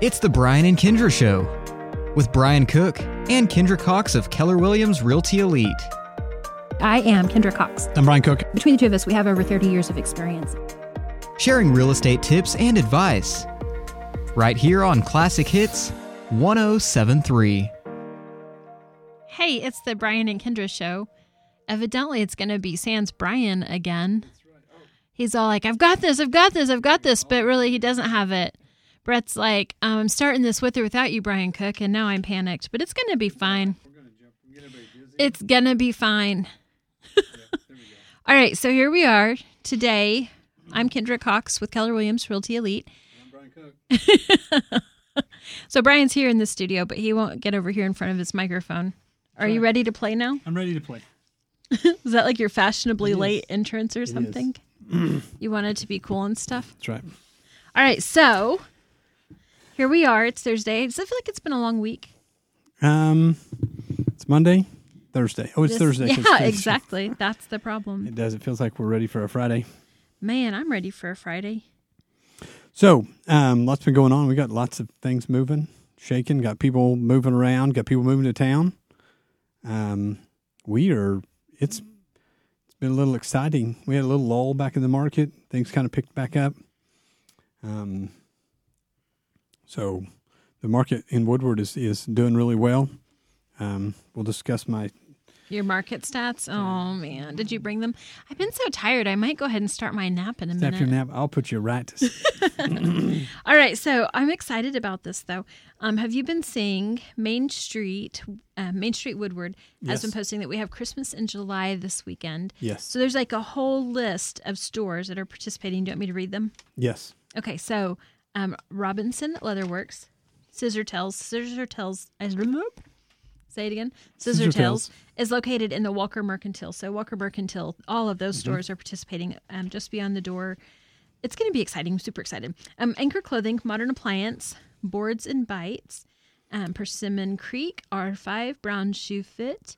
It's the Brian and Kendra Show with Brian Cook and Kendra Cox of Keller Williams Realty Elite. I am Kendra Cox. I'm Brian Cook. Between the two of us, we have over 30 years of experience. Sharing real estate tips and advice. Right here on Classic Hits 1073. Hey, it's the Brian and Kendra show. Evidently, it's going to be Sans Brian again. He's all like, I've got this, I've got this, I've got this, but really, he doesn't have it. Brett's like, um, I'm starting this with or without you, Brian Cook, and now I'm panicked, but it's going to be fine. It's going to be fine. all right, so here we are today. I'm Kendra Cox with Keller Williams Realty Elite. And I'm Brian Cook. so Brian's here in the studio, but he won't get over here in front of his microphone. Are you ready to play now? I'm ready to play. Is that like your fashionably late entrance or something? you wanted to be cool and stuff. That's right. All right, so here we are. It's Thursday. Does it feel like it's been a long week? Um, it's Monday, Thursday. Oh, it's This- Thursday. 'cause Yeah, it's- exactly. That's the problem. It does. It feels like we're ready for a Friday. Man, I'm ready for a Friday. So, um, lots been going on. We got lots of things moving, shaking. Got people moving around. Got people moving to town. Um, we are. It's it's been a little exciting. We had a little lull back in the market. Things kind of picked back up. Um, so the market in Woodward is is doing really well. Um, we'll discuss my Your market stats. Oh man, did you bring them? I've been so tired. I might go ahead and start my nap in a minute. after nap. I'll put you right to sleep. All right, so I'm excited about this though. Um, have you been seeing Main Street, uh, Main Street Woodward has Yes. been posting that we have Christmas in July this weekend. Yes. So there's like a whole list of stores that are participating. Do you want me to read them? yes. Okay, so um, Robinson Leatherworks, Scissor Tails, Scissor Tails, say it again. Scissor Scissor Tails Tails. is located in the Walker Mercantile. So Walker Mercantile, all of those Mm-hmm. stores are participating um, just beyond the door. It's going to be exciting. I'm super excited. Um, Anchor Clothing, Modern Appliance, Boards and Bites, um, Persimmon Creek, R5, Brown Shoe Fit,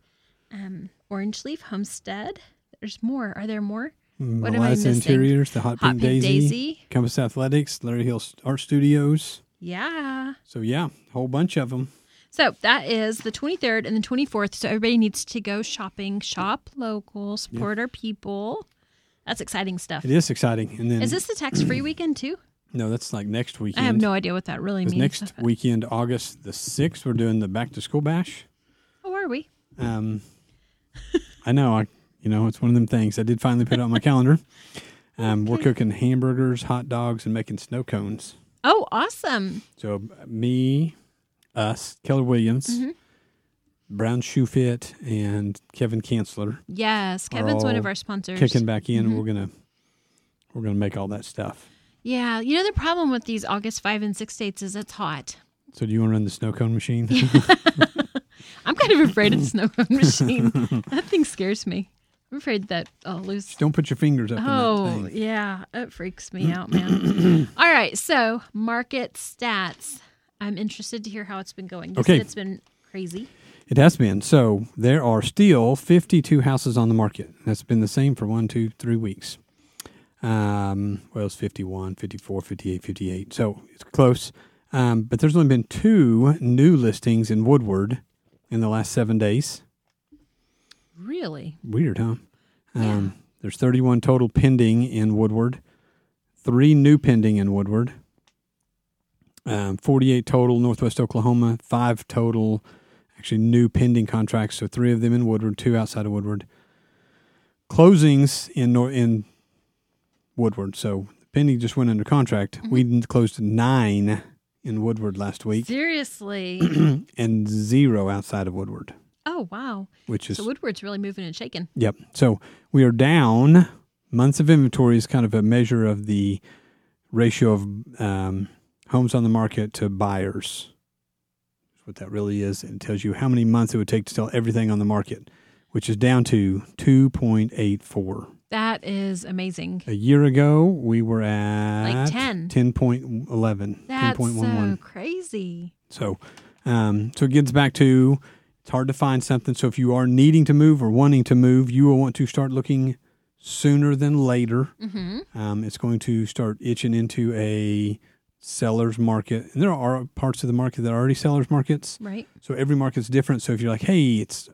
um, Orange Leaf Homestead. There's more. Are there more? What am I missing? Interiors, the Hot, Hot Pink, Pink Daisy, Daisy. Compass Athletics, Larry Hill Art Studios. Yeah. So yeah, a whole bunch of them. So that is the 23rd and the 24th. So everybody needs to go shopping, shop local, support our people. That's exciting stuff. It is exciting. And then Is this the tax free weekend too? no, that's like next weekend. I have no idea what that really means. next weekend, August the sixth, we're doing the back to school bash. Oh, are we? Um, I know, I you know, it's one of them things. I did finally put it on my calendar. Um, We're cooking hamburgers, hot dogs, and making snow cones. Oh, awesome. So me, us, Keller Williams, Mm-hmm. Brown Shoe Fit, and Kevin Kanzler Yes. Kevin's one of our sponsors. kicking back in. Mm-hmm. We're gonna we're gonna make all that stuff. Yeah. You know, the problem with these August 5 and 6 dates is it's hot. So do you want to run the snow cone machine? I'm kind of afraid of the snow cone machine. that thing scares me. I'm afraid that I'll lose Don't put your fingers up in that Oh, yeah. It freaks me out, man. All right. So, market stats. I'm interested to hear how it's been going. You Okay. it's been crazy. It has been. So there are still 52 houses on the market. That's been the same for one, two, three weeks. Um, well, it's 51, 54, 58, 58. So it's close. Um, but there's only been two new listings in Woodward in the last seven days. Really? Weird, huh? Um, There's 31 total pending in Woodward, three new pending in Woodward, um, 48 total Northwest Oklahoma, five total actually new pending contracts. So three of them in Woodward, two outside of Woodward. Closings in Nor- in Woodward. So pending just went under contract. We closed nine in Woodward last week Seriously? and zero outside of Woodward, oh, wow. which is So, Woodward's really moving and shaking. Yep. So we are down. Months of inventory is kind of a measure of the ratio of um, homes on the market to buyers. That's what that really is. It tells you how many months it would take to sell everything on the market, which is down to 2.84. That is amazing. A year ago, we were at Like 10. 10.11. That's so 10.11. crazy. So, um, so it gets back to it's hard to find something. So if you are needing to move or wanting to move, you will want to start looking sooner than later. Mm-hmm. Um, it's going to start itching into a seller's market, and there are parts of the market that are already seller's markets. Right. So every market's different. So if you're like, hey, it's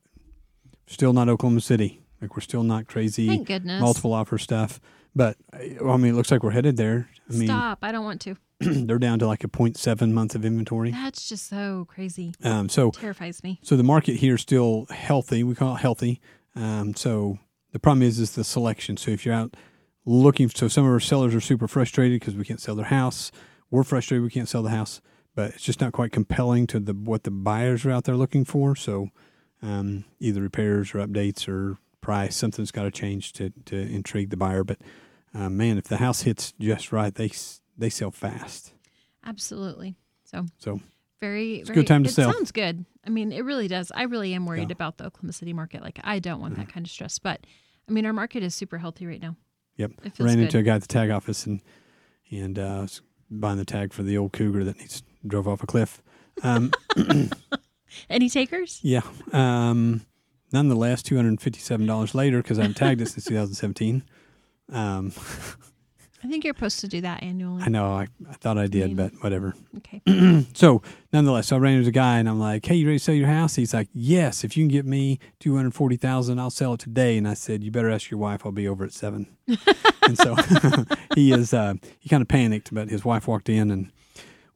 still not Oklahoma City, like we're still not crazy, Thank goodness. multiple offer stuff. But well, I mean, it looks like we're headed there. I mean, Stop. I don't want to. they're down to like a 0.7 months of inventory. That's just so crazy. Um, so Terrifies me. so the market here is still healthy. We call it healthy. Um, so the problem is is the selection. So if you're out looking, so some of our sellers are super frustrated because we can't sell their house. We're frustrated we can't sell the house, but it's just not quite compelling to the what the buyers are out there looking for. So um, either repairs or updates or price, something's got to change to to intrigue the buyer. But uh, man, if the house hits just right, they they sell fast. Absolutely. So So very, very good time to it sell. sounds good. I mean, it really does. I really am worried Yeah. About the Oklahoma City market. Like, I don't want that kind of stress. But I mean, our market is super healthy right now. Yep. Ran good. into a guy at the tag office and and uh, buying the tag for the old Cougar that needs drove off a cliff. Um, Any takers? yeah. Um, nonetheless, two hundred and fifty-seven dollars later because I haven't tagged it since 2017. Um, I think you're supposed to do that annually. I know I, I thought I did, mean- but whatever. Okay. So nonetheless, so I ran into a guy and I'm like, "Hey, you ready to sell your house?" He's like, "Yes. If you can get me two hundred forty thousand, I'll sell it today." And I said, "You better ask your wife. I'll be over at 7. and so he is. Uh, he kind of panicked, but his wife walked in, and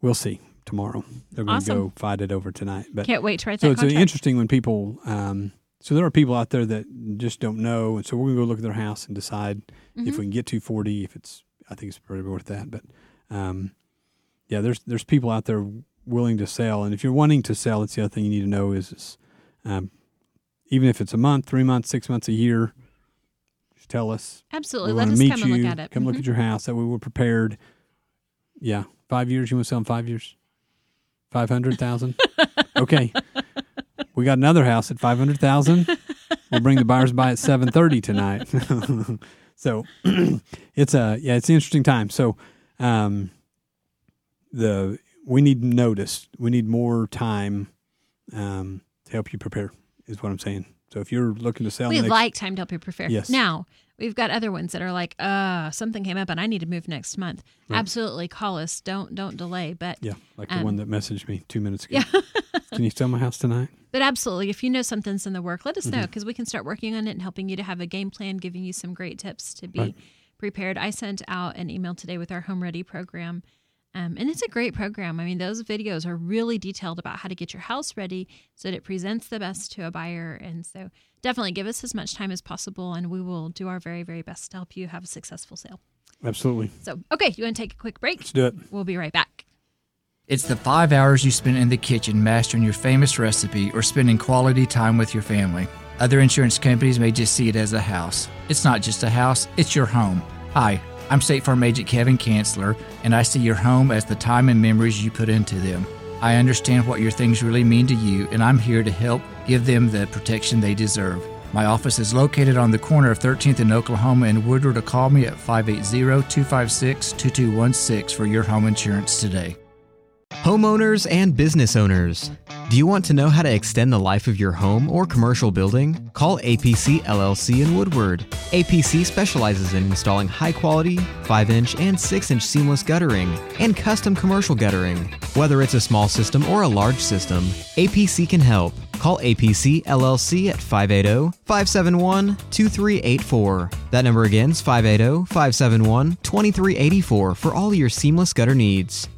we'll see tomorrow. They're going to Awesome. go fight it over tonight. But Can't wait to write so that it's contract. interesting when people. Um, so there are people out there that just don't know, and so we're going to go look at their house and decide Mm-hmm. if we can get 240. If it's, I think it's probably worth that. But um, yeah, there's there's people out there willing to sell, and if you're wanting to sell, it's the other thing you need to know is, is um, even if it's a month, three months, six months, a year, just tell us. Absolutely. let us meet come you. and look at it. Come look Mhm. at your house. That way we're prepared. Yeah, five years. You want to sell in five years? Five hundred thousand. okay. We got another house at five hundred thousand. We'll bring the buyers by at seven thirty tonight. so it's a yeah, it's an interesting time. So um, the we need notice. We need more time um, to help you prepare. Is what I'm saying. So if you're looking to sell, We next, like time to help you prepare. Yes. Now, we've got other ones that are like, uh, something came up and I need to move next month. Absolutely call us. Don't don't delay. But yeah, like the um, one that messaged me two minutes ago. yeah. Can you sell my house tonight? But absolutely, if you know something's in the work, let us Mm-hmm. know because we can start working on it and helping you to have a game plan, giving you some great tips to be Right. prepared. I sent out an email today with our Home Ready program, um, and it's a great program. I mean, those videos are really detailed about how to get your house ready so that it presents the best to a buyer. And so, definitely give us as much time as possible, and we will do our very, very best to help you have a successful sale. Absolutely. So, okay, you want to take a quick break? Let's do it. We'll be right back. It's the five hours you spend in the kitchen mastering your famous recipe or spending quality time with your family. Other insurance companies may just see it as a house. It's not just a house, it's your home. Hi, I'm State Farm Agent Kevin Chancellor, and I see your home as the time and memories you put into them. I understand what your things really mean to you, and I'm here to help give them the protection they deserve. My office is located on the corner of 13th and Oklahoma and Woodward to call me at 580 256 2216 for your home insurance today. Homeowners and business owners. Do you want to know how to extend the life of your home or commercial building? Call APC LLC in Woodward. APC specializes in installing high quality 5 inch and 6 inch seamless guttering and custom commercial guttering. Whether it's a small system or a large system, APC can help. Call APC LLC at 580 571 2384. That number again is 580 571 2384 for all your seamless gutter needs.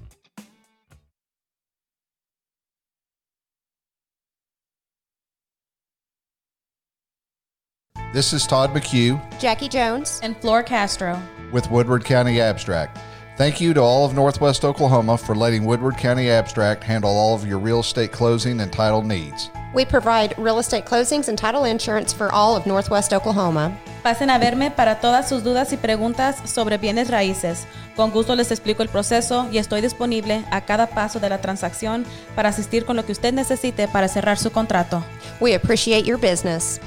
This is Todd McHugh Jackie Jones. and Flor Castro. with Woodward County Abstract. Thank you to all of Northwest Oklahoma for letting Woodward County Abstract handle all of your real estate closing and title needs. We provide real estate closings and title insurance for all of Northwest Oklahoma. Pasen a verme para todas sus dudas y preguntas sobre bienes raíces. Con gusto les explico el proceso y estoy disponible a cada paso de la transacción para asistir con lo que usted necesite para cerrar su contrato. We appreciate your business.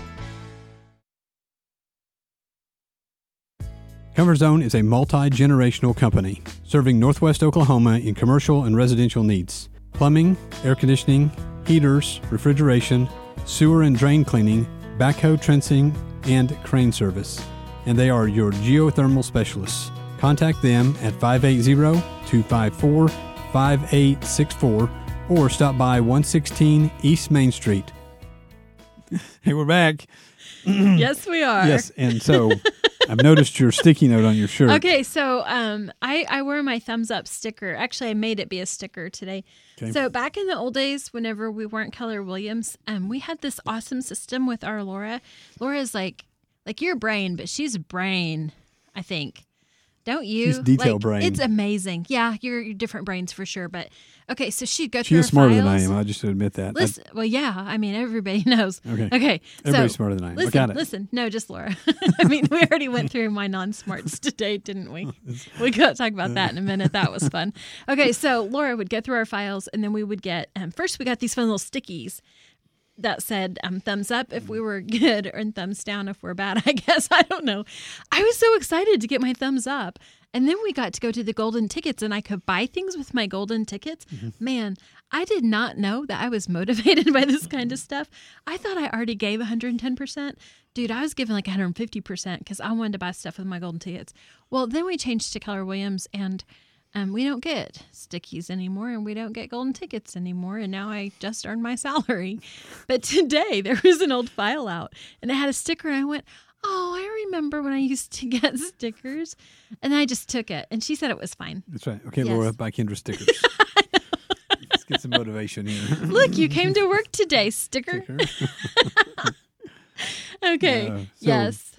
Comfort Zone is a multi generational company serving Northwest Oklahoma in commercial and residential needs plumbing, air conditioning, heaters, refrigeration, sewer and drain cleaning, backhoe trenching, and crane service. And they are your geothermal specialists. Contact them at 580-254-5864 or stop by 116 East Main Street. hey, we're back. yes, we are. Yes, and so I've noticed your sticky note on your shirt. Okay, so um, I I wear my thumbs up sticker. Actually, I made it be a sticker today. Okay. So back in the old days, whenever we weren't Keller Williams, um, we had this awesome system with our Laura. Laura's like like your brain, but she's brain, I think. Don't you? She's detail Like, brain. It's amazing. Yeah, you're, you're different brains for sure. But okay, so she'd go She through is her smarter than I am. I just admit that. I- Listen, well, yeah. I mean, everybody knows. Okay. Okay. Everybody's so, smarter than I am. I Listen, got it. listen. No, just Laura. I mean, we already went through my non-smarts today, didn't we? We got to talk about that in a minute. That was fun. Okay, so Laura would go through our files, and then we would get um, first we got these fun little stickies that said um, thumbs up if we mm. were good and thumbs down if we're bad. I guess I don't know. I was so excited to get my thumbs up, and then we got to go to the golden tickets, and I could buy things with my golden tickets. Mm-hmm. Man, I did not know that I was motivated by this kind of mm-hmm. stuff. I thought I already gave 110 percent. Dude, I was giving like 150 percent because I wanted to buy stuff with my golden tickets. Well, then we changed to Keller Williams and. Um, we don't get stickies anymore and we don't get golden tickets anymore. And now I just earned my salary. But today there was an old file out and it had a sticker. And I went, Oh, I remember when I used to get stickers. And I just took it. And she said it was fine. That's right. Okay, Yes. Laura, buy Kendra stickers. Let's get some motivation here. Look, you came to work today, sticker. Sticker. Okay. Uh, so- yes.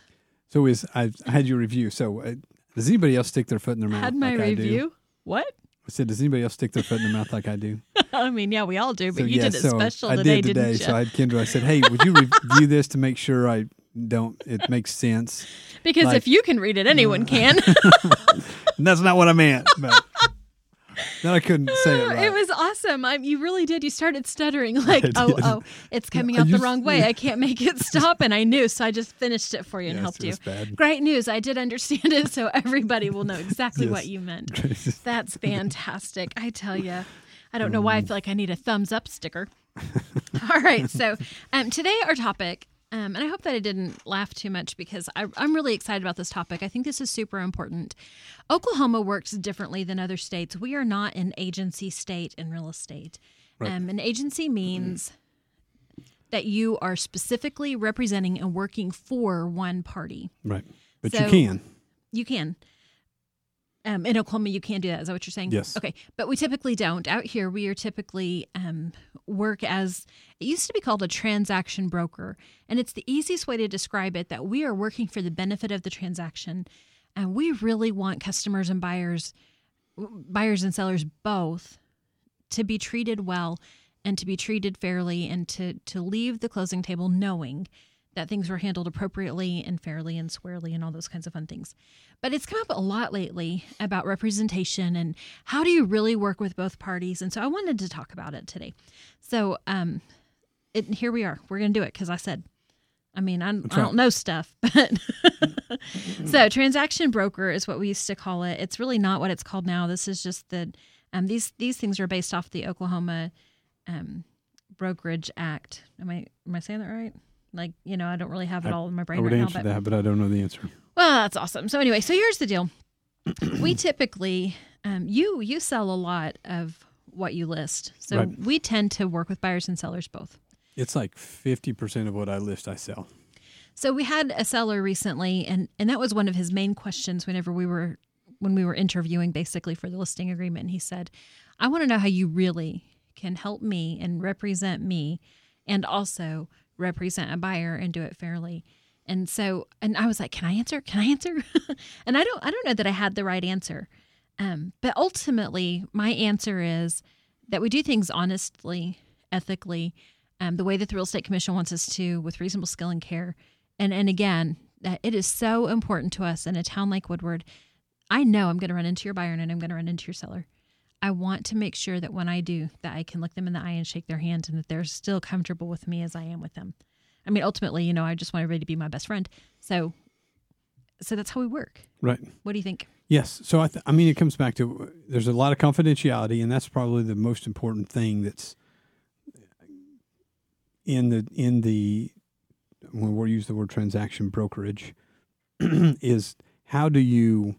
So is I, I had your review. So uh, does anybody else stick their foot in their mouth? Had my like I do? review. What? I said, does anybody else stick their foot in their mouth like I do? I mean, yeah, we all do, but so you yeah, did it so special I today, did today. didn't you? So I had Kendra. I said, hey, would you review this to make sure I don't? It makes sense. because like- if you can read it, anyone can. That's not what I meant. But then I couldn't say it right. It was awesome. I, you really did. You started stuttering like, oh, oh, it's coming out the wrong way. I can't make it stop. And I knew, so I just finished it for you and Yes, helped you. bad. Great news. I did understand it, so everybody will know exactly what you meant. That's fantastic. I tell you. I don't know why I feel like I need a thumbs up sticker. All right. So um, today, our topic, um, and I hope that I didn't laugh too much because I, I'm really excited about this topic. I think this is super important. Oklahoma works differently than other states. We are not an agency state in real estate. Um, an agency means that you are specifically representing and working for one party. right. But So- you can. You can. Um, in Oklahoma, you can do that. Is that what you're saying? Yes. Okay, but we typically don't. Out here, we are typically um, work as it used to be called a transaction broker, and it's the easiest way to describe it. That we are working for the benefit of the transaction, and we really want customers and buyers, buyers and sellers both, to be treated well and to be treated fairly, and to to leave the closing table knowing that things were handled appropriately and fairly and squarely and all those kinds of fun things. But it's come up a lot lately about representation and how do you really work with both parties. And so I wanted to talk about it today. So um, it, here we are. We're going to do it because I said, I mean, I, I don't know stuff, but so transaction broker is what we used to call it. It's really not what it's called now. This is just the um, these these things are based off the Oklahoma um, Brokerage Act. Am I am I saying that right? Like you know, I don't really have it I- all in my I brain would right now. answer But that, but I don't know the answer. well, that's awesome. So anyway, so here's the deal. we typically, um, you you sell a lot of what you list, so Right. we tend to work with buyers and sellers both. It's like fifty percent of what I list, I sell. So we had a seller recently, and and that was one of his main questions whenever we were when we were interviewing, basically for the listing agreement. And he said, "I want to know how you really can help me and represent me, and also represent a buyer and do it fairly." And so, and I was like, "Can I answer? Can I answer?" and I don't, I don't know that I had the right answer. Um, but ultimately, my answer is that we do things honestly, ethically, um, the way that the Real Estate Commission wants us to, with reasonable skill and care. And and again, that it is so important to us in a town like Woodward. I know I'm going to run into your buyer and I'm going to run into your seller. I want to make sure that when I do, that I can look them in the eye and shake their hand, and that they're still comfortable with me as I am with them. I mean, ultimately, you know, I just want everybody to be my best friend. So, so that's how we work. Right. What do you think? Yes. So I, th- I mean, it comes back to there's a lot of confidentiality, and that's probably the most important thing that's in the in the when we use the word transaction brokerage is how do you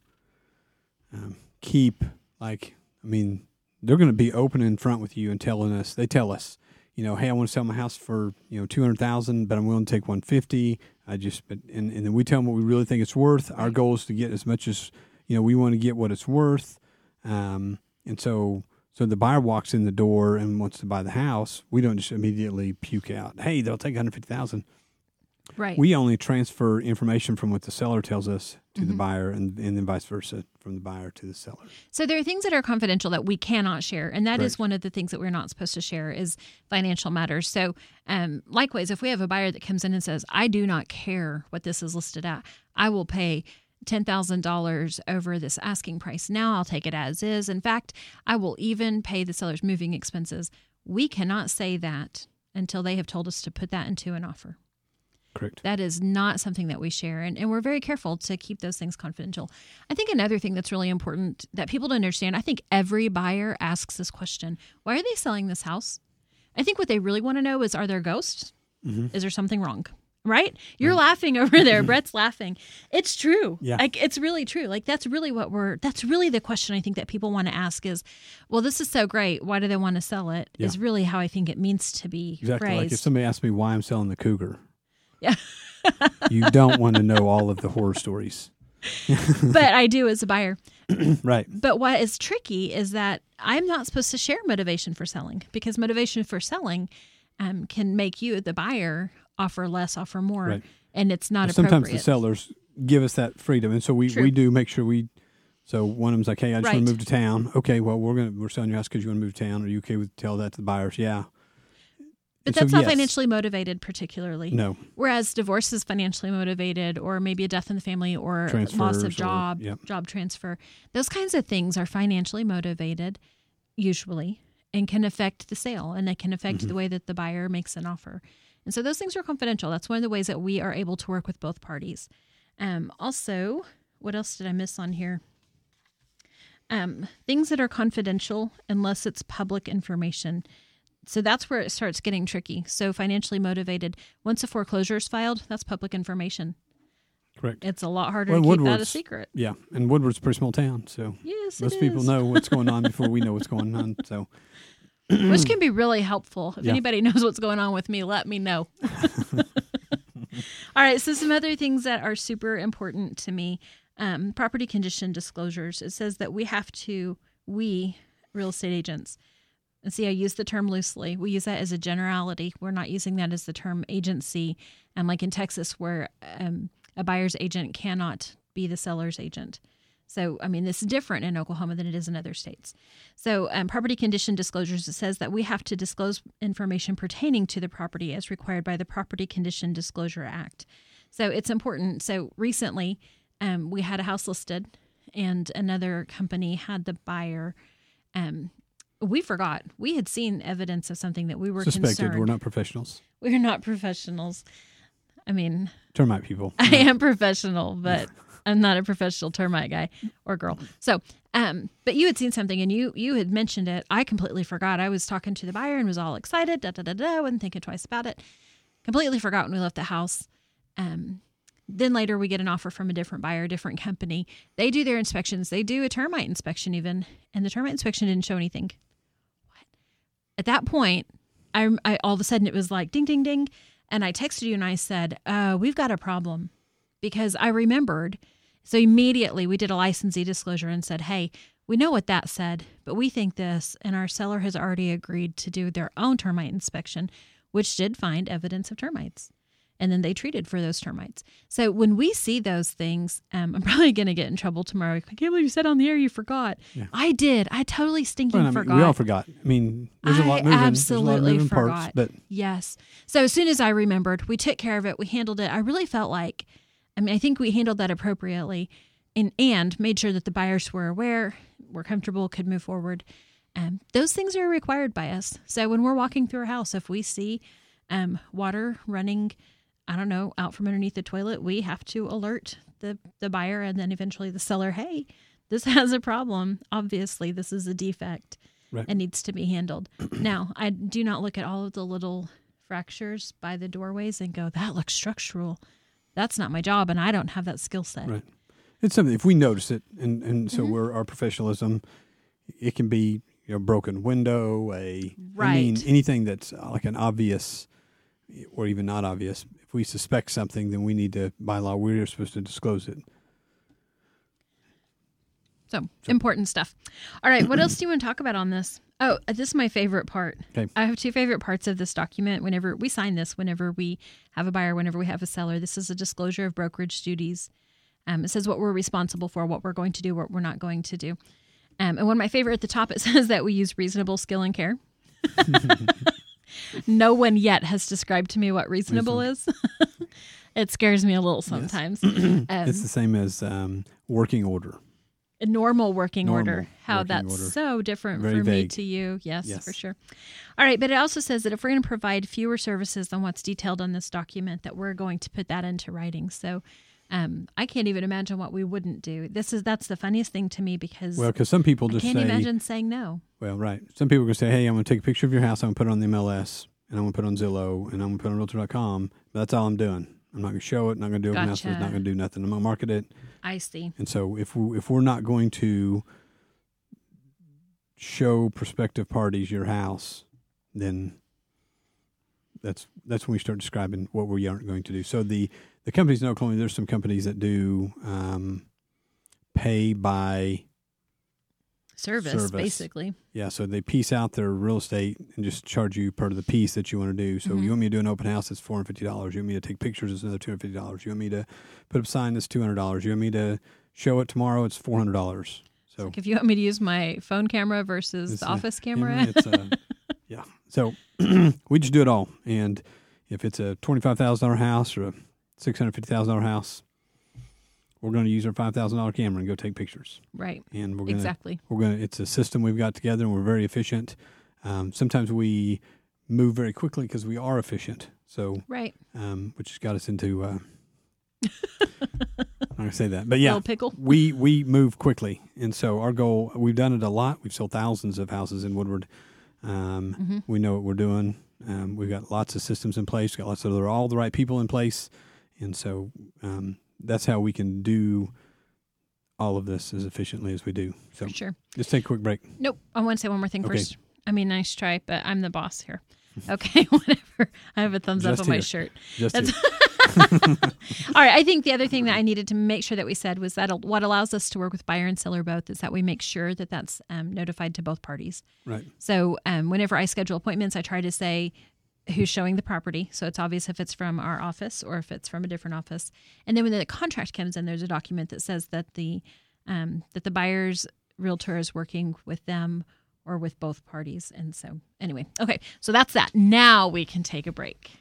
um, keep like I mean they're going to be open in front with you and telling us they tell us you know hey I want to sell my house for you know two hundred thousand but I'm willing to take one fifty. I just but and, and then we tell them what we really think it's worth. Our goal is to get as much as you know we want to get what it's worth. Um, and so so the buyer walks in the door and wants to buy the house. We don't just immediately puke out hey they'll take one hundred fifty thousand. Right. we only transfer information from what the seller tells us to Mm-hmm. the buyer and, and then vice versa from the buyer to the seller. So there are things that are confidential that we cannot share, and that is Correct. one of the things that we're not supposed to share is financial matters. So, um, likewise, if we have a buyer that comes in and says, "I do not care what this is listed at, I will pay." Ten thousand dollars over this asking price. Now I'll take it as is. In fact, I will even pay the seller's moving expenses. We cannot say that until they have told us to put that into an offer. Correct. That is not something that we share, and, and we're very careful to keep those things confidential. I think another thing that's really important that people don't understand, I think every buyer asks this question why are they selling this house? I think what they really want to know is are there ghosts? Mm-hmm. Is there something wrong? Right? You're laughing over there. Brett's laughing. It's true. Yeah. Like it's really true. Like that's really what we're that's really the question I think that people want to ask is, well, this is so great. Why do they want to sell it? Is Yeah. really how I think it means to be Exactly. Like if somebody asks me why I'm selling the cougar, Yeah. you don't want to know all of the horror stories. but I do as a buyer. Right. But what is tricky is that I'm not supposed to share motivation for selling because motivation for selling um, can make you, the buyer, offer less, offer more, Right. and it's not Sometimes appropriate. the sellers give us that freedom, and so we, True. we do make sure we. So one of them's like, "Hey, I just want to move to town." Okay, well we're gonna we're selling your house because you want to move to town. Are you okay with tell that to the buyers? Yeah. But And so, that's not yes. financially motivated, particularly. No. Whereas divorce is financially motivated, or maybe a death in the family, or loss Transfers or- of job, yep. job transfer. Those kinds of things are financially motivated, usually, and can affect the sale, and they can affect Mm-hmm. the way that the buyer makes an offer. And so those things are confidential. That's one of the ways that we are able to work with both parties. Um, also, what else did I miss on here? Um, things that are confidential unless it's public information. So that's where it starts getting tricky. So financially motivated. Once a foreclosure is filed, that's public information. Correct. It's a lot harder Well, to keep that a secret. Yeah, and Woodward's a pretty small town, so Yes, most people know what's going on before we know what's going on. So which can be really helpful. If Yeah. anybody knows what's going on with me, let me know. All right, so some other things that are super important to me um, property condition disclosures. It says that we have to, we real estate agents, and see, I use the term loosely. We use that as a generality. We're not using that as the term agency. And like in Texas, where um, a buyer's agent cannot be the seller's agent. So, I mean, this is different in Oklahoma than it is in other states. So, um, property condition disclosures, it says that we have to disclose information pertaining to the property as required by the Property Condition Disclosure Act. So, it's important. So, recently, um, we had a house listed, and another company had the buyer. Um, we forgot. We had seen evidence of something that we were suspected concerned. we're not professionals. We're not professionals. I mean, Termite people. I am professional, but I'm not a professional termite guy or girl. So, um, but you had seen something and you you had mentioned it. I completely forgot. I was talking to the buyer and was all excited. Da da da da. Wasn't thinking twice about it. Completely forgot when we left the house. Um, then later we get an offer from a different buyer, a different company. They do their inspections. They do a termite inspection even, and the termite inspection didn't show anything. At that point, I, I all of a sudden it was like ding ding ding, and I texted you and I said, uh, "We've got a problem," because I remembered. So immediately we did a licensee disclosure and said, "Hey, we know what that said, but we think this, and our seller has already agreed to do their own termite inspection, which did find evidence of termites." And then they treated for those termites. So when we see those things, um, I'm probably going to get in trouble tomorrow. I can't believe you said on the air you forgot. I did. I totally stinking Well, I mean, forgot. we all forgot. I mean, there's a lot I moving. absolutely lot moving forgot. parts, but yes. So as soon as I remembered, we took care of it. We handled it. I really felt like, I mean, I think we handled that appropriately, and and made sure that the buyers were aware, were comfortable, could move forward. Um, those things are required by us. So when we're walking through a house, if we see um, water running, I don't know, out from underneath the toilet, we have to alert the the buyer and then eventually the seller. Hey, this has a problem. Obviously, this is a defect Right. and needs to be handled. now, I do not look at all of the little fractures by the doorways and go, that looks structural. That's not my job, and I don't have that skill set. right. It's something if we notice it, and and so Mhm. we're our professionalism. It can be you know broken window, a I mean anything that's uh, like an obvious, or even not obvious. If we suspect something, then we need to by law we're supposed to disclose it. So, important stuff. All right, what else do you want to talk about on this? Oh, uh, this is my favorite part. Okay. I have two favorite parts of this document. Whenever we sign this, whenever we have a buyer, whenever we have a seller, this is a disclosure of brokerage duties. Um, it says what we're responsible for, what we're going to do, what we're not going to do. Um, and one of my favorite at the top, it says that we use reasonable skill and care. no one yet has described to me what reasonable is. it scares me a little sometimes. um, it's the same as um, working order. a normal working Normal order. How working that's order. so different Very for me to you. Yes, Yes. for sure. All right, but it also says that if we're going to provide fewer services than what's detailed on this document, that we're going to put that into writing. So um, I can't even imagine what we wouldn't do. This is that's the funniest thing to me because Well, because some people I just can't say, imagine saying no. well, right. Some people are to say, hey, I'm going to take a picture of your house. I'm going to put it on the MLS, and I'm going to put it on Zillow, and I'm going to put it on Realtor.com. But that's all I'm doing. I'm not going to show it. Not going to do open houses. Not going to do nothing. I'm going to market it. I see. And so if we, if we're not going to show prospective parties your house, then that's that's when we start describing what we aren't going to do. So the the companies in Oklahoma, there's some companies that do um, pay by Service, Service. basically. yeah. So they piece out their real estate and just charge you per the piece that you want to do. So Mhm. you want me to do an open house? It's four hundred fifty dollars. You want me to take pictures? It's another two hundred fifty dollars. You want me to put up a sign? That's two hundred dollars. You want me to show it tomorrow? It's four hundred dollars. So Like if you want me to use my phone camera versus It's the a office camera, It's uh, yeah. So we just do it all. And if it's a twenty-five thousand dollar house or a six hundred fifty thousand dollar house, we're going to use our five thousand dollar camera and go take pictures. right? And we're going to Exactly. we're going to. It's a system we've got together, and we're very efficient. Um, sometimes we move very quickly because we are efficient. So Right. um, which has got us into. Uh, I'm to say that, but yeah, we we move quickly, and so our goal. We've done it a lot. We've sold thousands of houses in Woodward. Um, Mhm. We know what we're doing. Um, we've got lots of systems in place. We've Got lots of all the right people in place, and so um, that's how we can do all of this as efficiently as we do. So For sure. just take a quick break. Nope. I want to say one more thing Okay. first. I mean, nice try, but I'm the boss here. Okay, whatever. I have a thumbs Just up on my shirt. Just That's- here. All right. I think the other thing that I needed to make sure that we said was that what allows us to work with buyer and seller both is that we make sure that that's um, notified to both parties. right. So um, whenever I schedule appointments, I try to say who's showing the property. So it's obvious if it's from our office or if it's from a different office. And then when the contract comes in, there's a document that says that the um, that the buyer's realtor is working with them or with both parties. And so anyway, okay, so that's that. Now we can take a break.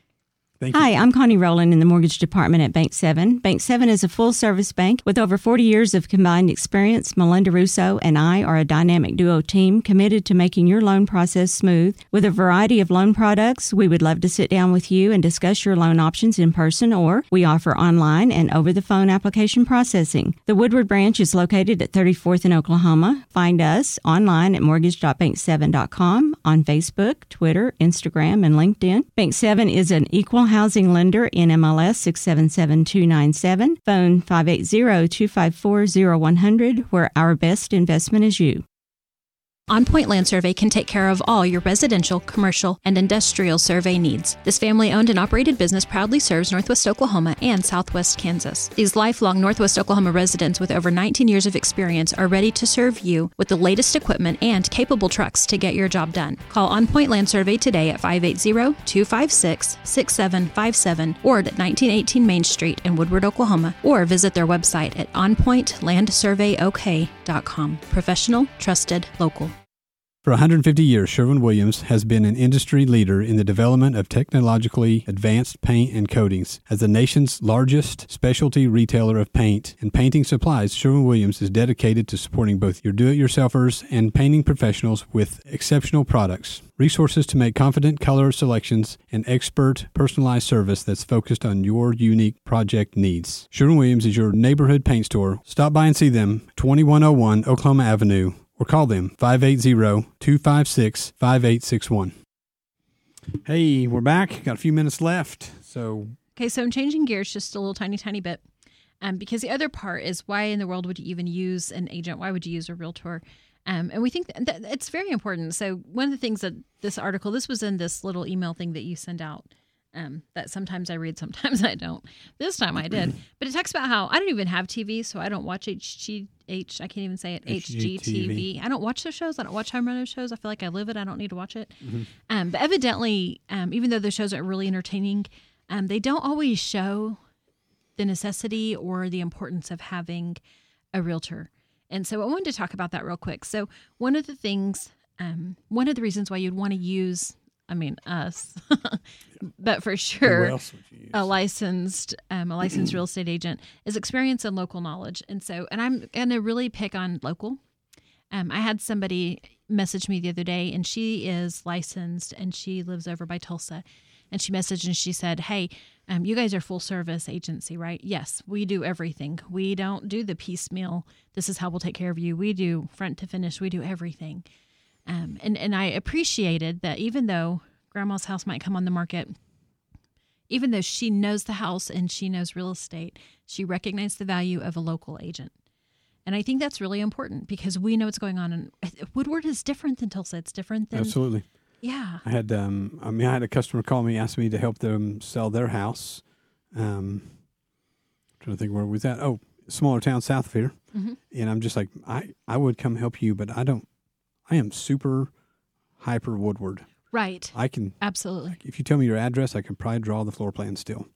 Hi, I'm Connie Rowland in the mortgage department at Bank 7. Bank 7 is a full service bank with over 40 years of combined experience. Melinda Russo and I are a dynamic duo team committed to making your loan process smooth. With a variety of loan products, we would love to sit down with you and discuss your loan options in person or we offer online and over the phone application processing. The Woodward branch is located at 34th in Oklahoma. Find us online at mortgage.bank7.com on Facebook, Twitter, Instagram, and LinkedIn. Bank 7 is an equal housing lender in MLS 677297, phone 580-254-0100, where our best investment is you. On Point Land Survey can take care of all your residential, commercial, and industrial survey needs. This family owned and operated business proudly serves Northwest Oklahoma and Southwest Kansas. These lifelong Northwest Oklahoma residents with over 19 years of experience are ready to serve you with the latest equipment and capable trucks to get your job done. Call On Point Land Survey today at 580 256 6757 or at 1918 Main Street in Woodward, Oklahoma, or visit their website at onpointlandsurveyok.com. Professional, trusted, local. For 150 years, Sherwin Williams has been an industry leader in the development of technologically advanced paint and coatings. As the nation's largest specialty retailer of paint and painting supplies, Sherwin Williams is dedicated to supporting both your do it yourselfers and painting professionals with exceptional products, resources to make confident color selections, and expert personalized service that's focused on your unique project needs. Sherwin Williams is your neighborhood paint store. Stop by and see them, 2101 Oklahoma Avenue or call them 580-256-5861. Hey, we're back. Got a few minutes left. So, Okay, so I'm changing gears just a little tiny, tiny bit. Um, because the other part is why in the world would you even use an agent? Why would you use a realtor? Um, and we think that, it's very important. So one of the things that this article, this was in this little email thing that you send out. Um, that sometimes I read, sometimes I don't. This time I did, but it talks about how I don't even have TV, so I don't watch HG, H. I can't even say it. HGTV. HGTV. I don't watch those shows. I don't watch home run shows. I feel like I live it. I don't need to watch it. Um, but evidently, um, even though the shows are really entertaining, um, they don't always show the necessity or the importance of having a realtor. And so I wanted to talk about that real quick. So one of the things, um, one of the reasons why you'd want to use, I mean, us, but for sure, else would you use? a licensed, um, a licensed real estate agent is experience and local knowledge. And so, and I'm going to really pick on local. Um, I had somebody message me the other day, and she is licensed and she lives over by Tulsa. And she messaged and she said, Hey, um, you guys are full service agency, right? Yes, we do everything. We don't do the piecemeal. This is how we'll take care of you. We do front to finish. We do everything. Um, and and I appreciated that even though Grandma's house might come on the market, even though she knows the house and she knows real estate, she recognized the value of a local agent. And I think that's really important because we know what's going on. And Woodward is different than Tulsa. It's different than Absolutely. yeah. I had um I mean I had a customer call me ask me to help them sell their house. Um trying to think where was that? Oh, smaller town south of here. Mhm. And I'm just like I I would come help you, but I don't I am super hyper Woodward. Right. I can Absolutely. if you tell me your address, I can probably draw the floor plan still.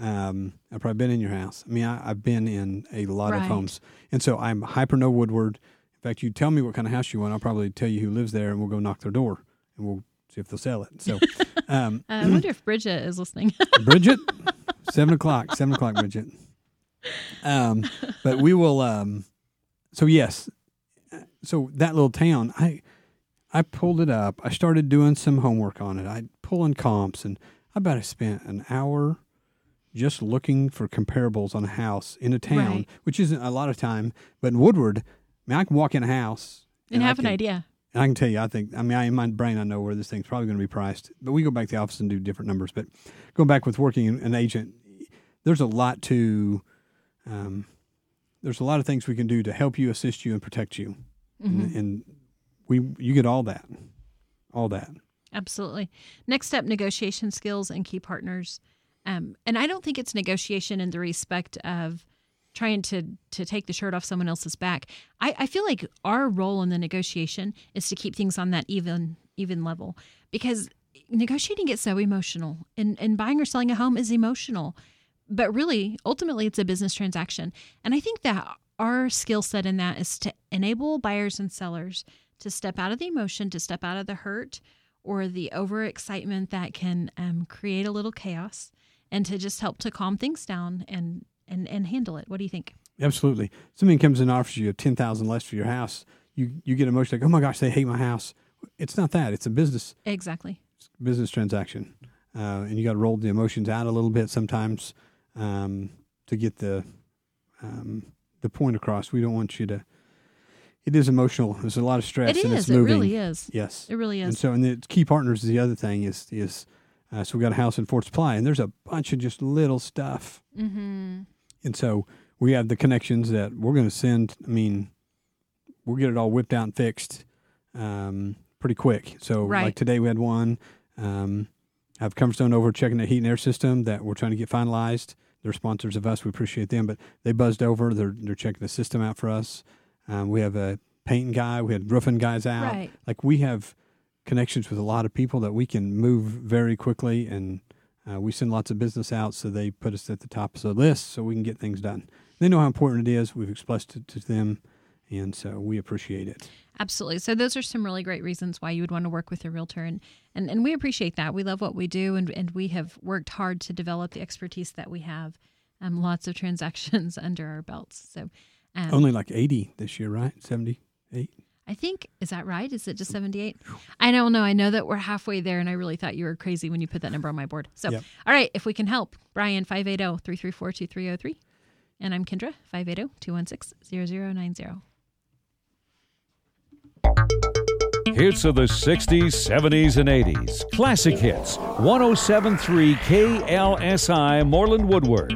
Um, I've probably been in your house. I mean, I, I've been in a lot of homes, and so I'm hyper no Woodward. In fact, you tell me what kind of house you want, I'll probably tell you who lives there, and we'll go knock their door, and we'll see if they'll sell it. So, um, Uh, I wonder if Bridget is listening. Bridget, seven o'clock, seven o'clock, Bridget. Um, but we will. Um, so yes, so that little town, I, I pulled it up. I started doing some homework on it. I pulling comps, and I about have spent an hour just looking for comparables on a house in a town, Right. which isn't a lot of time. But in Woodward, I mean, I can walk in a house and I have an idea. and I can tell you, I think, I mean, I, in my brain, I know where this thing's probably going to be priced. But we go back to the office and do different numbers. But going back with working an- an agent, there's a lot to, um, there's a lot of things we can do to help you, assist you, and protect you. And, and we, you get all that, all that. Absolutely. Next step negotiation skills and key partners. Um, and I don't think it's negotiation in the respect of trying to to take the shirt off someone else's back. I, I feel like our role in the negotiation is to keep things on that even even level because negotiating gets so emotional and, and buying or selling a home is emotional. But really, ultimately it's a business transaction. And I think that our skill set in that is to enable buyers and sellers to step out of the emotion, to step out of the hurt or the overexcitement that can um, create a little chaos and to just help to calm things down and and and handle it what do you think Absolutely. Somebody comes and offers you ten thousand less for your house. You you get emotional like, oh my gosh, they hate my house. It's not that. It's a business exactly business transaction, uh, and you got to roll the emotions out a little bit sometimes um, to get the um, the point across. We don't want you to. It is emotional. There's a lot of stress, it and is it's it moving. really is Yes, it really is. and so and the key partners. is The other thing is is uh, so we got a house in Fort Supply, and there's a bunch of just little stuff, mm-hmm. and so we have the connections that we're going to send. I mean, we'll get it all whipped out and fixed um, pretty quick. So Right. like today we had one. Um, I have Comfort Zone over checking the heat and air system that we're trying to get finalized. They're sponsors of us. We appreciate them, but they buzzed over. They're they're checking the system out for us. Um, we have a painting guy. We had roofing guys out. Right. Like we have connections with a lot of people that we can move very quickly, and uh, we send lots of business out. So they put us at the top of the list so we can get things done. They know how important it is. We've expressed it to them, and so we appreciate it. absolutely so those are some really great reasons why you would want to work with a realtor and and, and we appreciate that we love what we do and, and we have worked hard to develop the expertise that we have um, lots of transactions under our belts so um, Only like eighty this year, right? Seventy-eight. I think is that right? Is it just seventy eight? I don't know. I know that we're halfway there, and I really thought you were crazy when you put that number on my board. So, Yep. all right, if we can help, Brian 580-334-2303. and I'm Kendra oh, 580-216-0090. Hits of the 60s, 70s, and 80s. Classic hits. 1073 KLSI Mooreland Woodward.